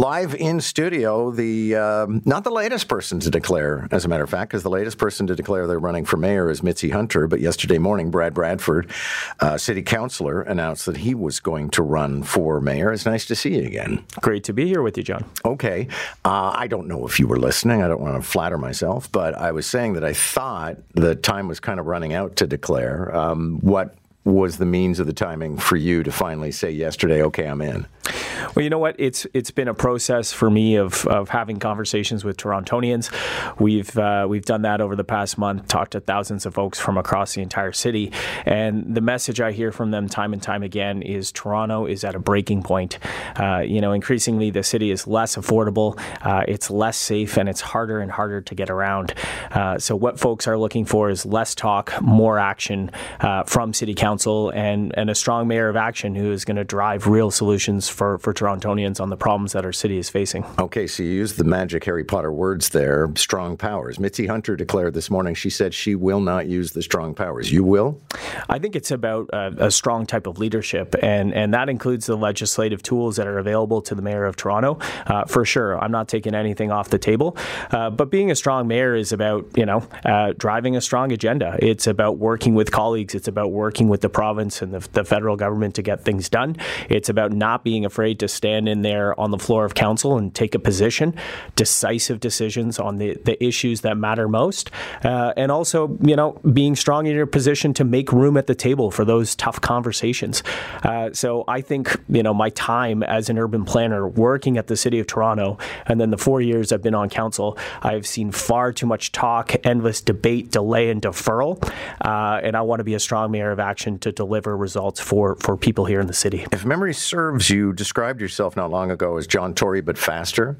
live in studio, the um, not the latest person to declare, as a matter of fact, because the latest person to declare they're running for mayor is Mitzi Hunter. But yesterday morning, Brad Bradford, uh, city councilor, announced that he was going to run for mayor. It's nice to see you again. Great to be here with you, John. Okay. Uh, I don't know if you were listening. I don't want to flatter myself, but I was saying that I thought the time was kind of running out to declare. Um, what was the means of the timing for you to finally say yesterday, okay, I'm in? Well, you know what? It's it's been a process for me of, of having conversations with Torontonians. We've uh, we've done that over the past month, talked to thousands of folks from across the entire city, and the message I hear from them time and time again is Toronto is at a breaking point. Uh, you know, increasingly the city is less affordable, uh, it's less safe, and it's harder and harder to get around. Uh, so what folks are looking for is less talk, more action uh, from City Council, and and a strong mayor of action who is going to drive real solutions for for Torontonians on the problems that our city is facing. Okay, so you used the magic Harry Potter words there strong powers. Mitzi Hunter declared this morning, she said she will not use the strong powers. You will? I think it's about a, a strong type of leadership, and, and that includes the legislative tools that are available to the mayor of Toronto. Uh, for sure, I'm not taking anything off the table, uh, but being a strong mayor is about, you know, uh, driving a strong agenda. It's about working with colleagues, it's about working with the province and the, the federal government to get things done. It's about not being afraid to stand in there on the floor of council and take a position, decisive decisions on the, the issues that matter most, uh, and also, you know, being strong in your position to make room at the table for those tough conversations. Uh, so I think, you know, my time as an urban planner working at the City of Toronto, and then the four years I've been on council, I've seen far too much talk, endless debate, delay, and deferral. Uh, and I want to be a strong mayor of action to deliver results for, for people here in the city. If memory serves, you described yourself not long ago as John Tory, but faster.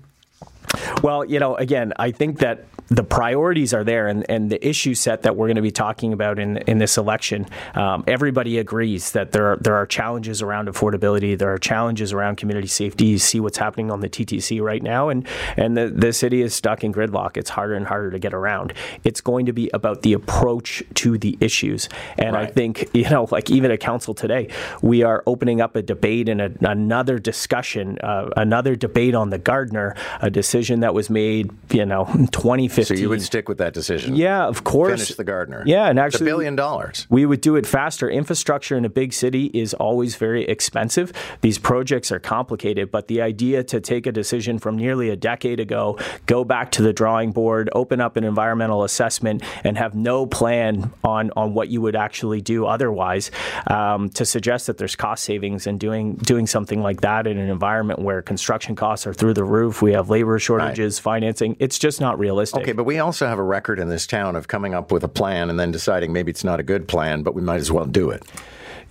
Well, you know, again, I think that the priorities are there and, and the issue set that we're going to be talking about in, in this election, um, everybody agrees that there are, there are challenges around affordability, there are challenges around community safety. You see what's happening on the TTC right now, and, and the, the city is stuck in gridlock. It's harder and harder to get around. It's going to be about the approach to the issues. And right. I think, you know, like even at council today, we are opening up a debate and a, another discussion, uh, another debate on the Gardiner, a decision that was made, you know, 2015 so you would stick with that decision? Yeah, of course. Finish the Gardiner. Yeah, and actually, a billion dollars. We would do it faster. Infrastructure in a big city is always very expensive. These projects are complicated, but the idea to take a decision from nearly a decade ago, go back to the drawing board, open up an environmental assessment, and have no plan on on what you would actually do otherwise, um, to suggest that there's cost savings in doing doing something like that in an environment where construction costs are through the roof, we have labor shortages, right. financing. It's just not realistic. Okay, but we also have a record in this town of coming up with a plan and then deciding maybe it's not a good plan, but we might as well do it.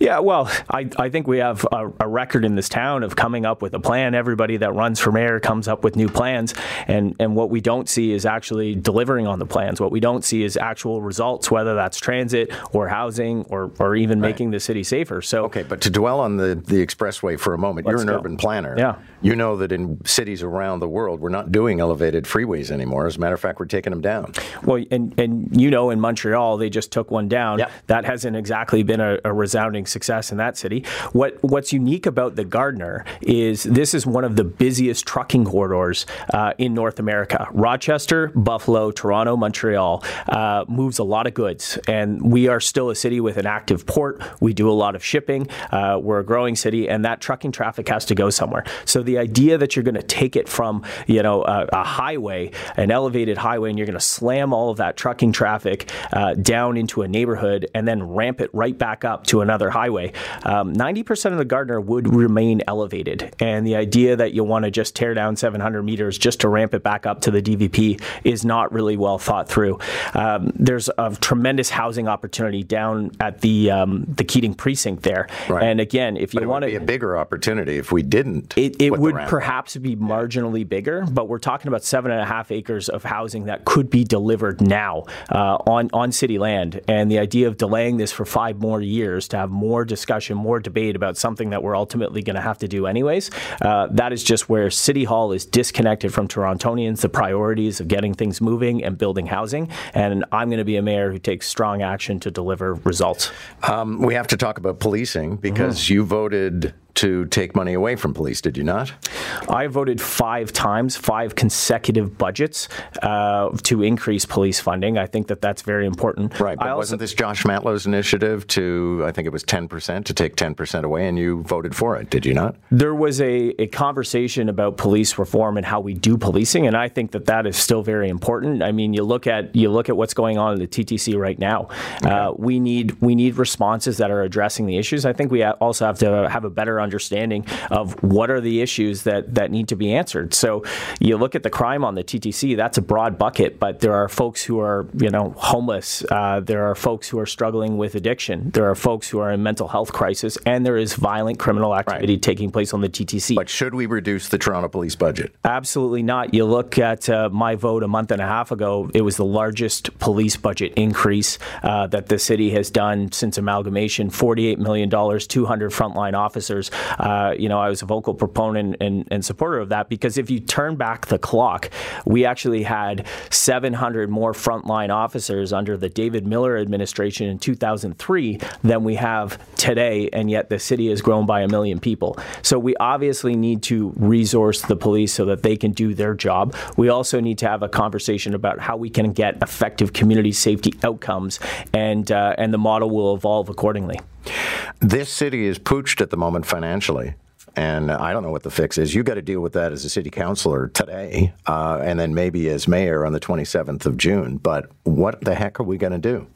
Yeah, well, I, I think we have a, a, record in this town of coming up with a plan. Everybody that runs for mayor comes up with new plans, and, and what we don't see is actually delivering on the plans. What we don't see is actual results, whether that's transit or housing or, or even right. making the city safer. So okay, but to dwell on the, the expressway for a moment, you're an go. urban planner. Yeah, you know that in cities around the world, we're not doing elevated freeways anymore. As a matter of fact, we're taking them down. Well, and and you know, in Montreal, they just took one down. Yep. That hasn't exactly been a, a resounding success in that city. What What's unique about the Gardiner is this is one of the busiest trucking corridors uh, in North America. Rochester, Buffalo, Toronto, Montreal uh, moves a lot of goods, and we are still a city with an active port. We do a lot of shipping. Uh, we're a growing city, and that trucking traffic has to go somewhere. So the idea that you're going to take it from you know a, a, highway, an elevated highway, and you're going to slam all of that trucking traffic uh, down into a neighborhood and then ramp it right back up to another highway um, 90% of the Gardiner would remain elevated. And the idea that you'll want to just tear down 700 meters just to ramp it back up to the DVP is not really well thought through. Um, there's a tremendous housing opportunity down at the um, the Keating precinct there. Right. And again, if you want to be a bigger opportunity if we didn't. It, it would perhaps be marginally bigger, but we're talking about seven and a half acres of housing that could be delivered now uh, on on city land. And the idea of delaying this for five more years to have more discussion more debate about something that we're ultimately going to have to do anyways. Uh, that is just where City Hall is disconnected from Torontonians, the priorities of getting things moving and building housing. And I'm going to be a mayor who takes strong action to deliver results. Um, we have to talk about policing because mm-hmm. you voted to take money away from police, did you not? I voted five times, five consecutive budgets uh, to increase police funding. I think that that's very important. Right, but I wasn't this Josh Matlow's initiative to, I think it was 10%, to take 10% away, and you voted for it, did you not? There was a, a conversation about police reform and how we do policing, and I think that that is still very important. I mean, you look at you look at what's going on in the TTC right now. Okay. Uh, we need we need responses that are addressing the issues. I think we also have to have a better understanding of what are the issues that that need to be answered. So you look at the crime on the TTC. That's a broad bucket, but there are folks who are you know homeless. Uh, there are folks who are struggling with addiction. There are folks who are in mental health crisis, and there is violent criminal activity right. taking place on the TTC. But should we reduce the Toronto Police budget? Absolutely not. You look at uh, my vote a month and a half ago. It was the largest police budget increase uh, that the city has done since amalgamation. Forty-eight million dollars, two hundred frontline officers. Uh, you know, I was a vocal proponent and, and supporter of that because if you turn back the clock, we actually had 700 more frontline officers under the David Miller administration in 2003 than we have today, and yet the city has grown by a million people. So we obviously need to resource the police so that they can do their job. We also need to have a conversation about how we can get effective community safety outcomes, and uh, and the model will evolve accordingly. This city is pooched at the moment financially and I don't know what the fix is. You got to deal with that as a city councilor today, uh, and then maybe as mayor on the 27th of June. But what the heck are we going to do?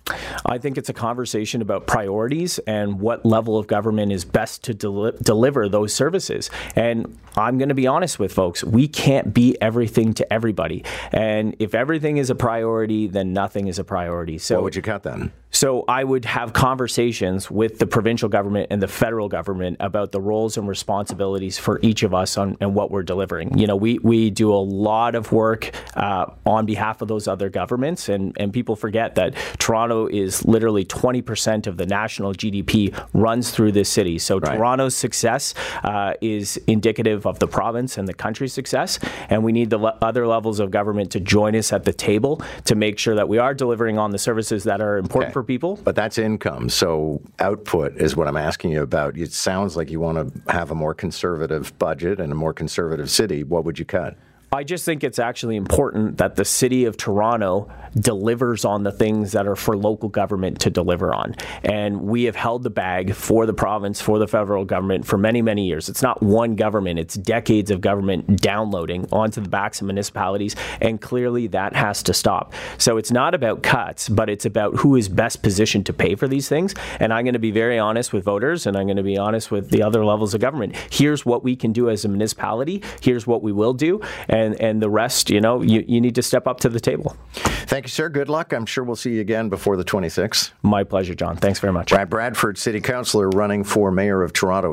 I think it's a conversation about priorities and what level of government is best to deli- deliver those services. And I'm going to be honest with folks, we can't be everything to everybody. And if everything is a priority, then nothing is a priority. So what would you cut then? So I would have conversations with the provincial government and the federal government about the roles and responsibilities for each of us on and what we're delivering. You know, we we do a lot of work uh, on behalf of those other governments, and and people forget that Toronto is literally 20% of the national GDP runs through this city. So right. Toronto's success uh, is indicative of the province and the country's success, and we need the le- other levels of government to join us at the table to make sure that we are delivering on the services that are important okay. for people. But that's income. So output is what I'm asking you about. It sounds like you want to have a more conservative budget and a more conservative city. What would you cut? I just think it's actually important that the city of Toronto delivers on the things that are for local government to deliver on. And we have held the bag for the province, for the federal government for many, many years. It's not one government, it's decades of government downloading onto the backs of municipalities. And clearly that has to stop. So it's not about cuts, but it's about who is best positioned to pay for these things. And I'm going to be very honest with voters and I'm going to be honest with the other levels of government. Here's what we can do as a municipality, here's what we will do. And and and the rest, you know, you, you need to step up to the table. Thank you, sir. Good luck. I'm sure we'll see you again before the 26th. My pleasure, John. Thanks very much. Brad Bradford, City Councilor, running for Mayor of Toronto.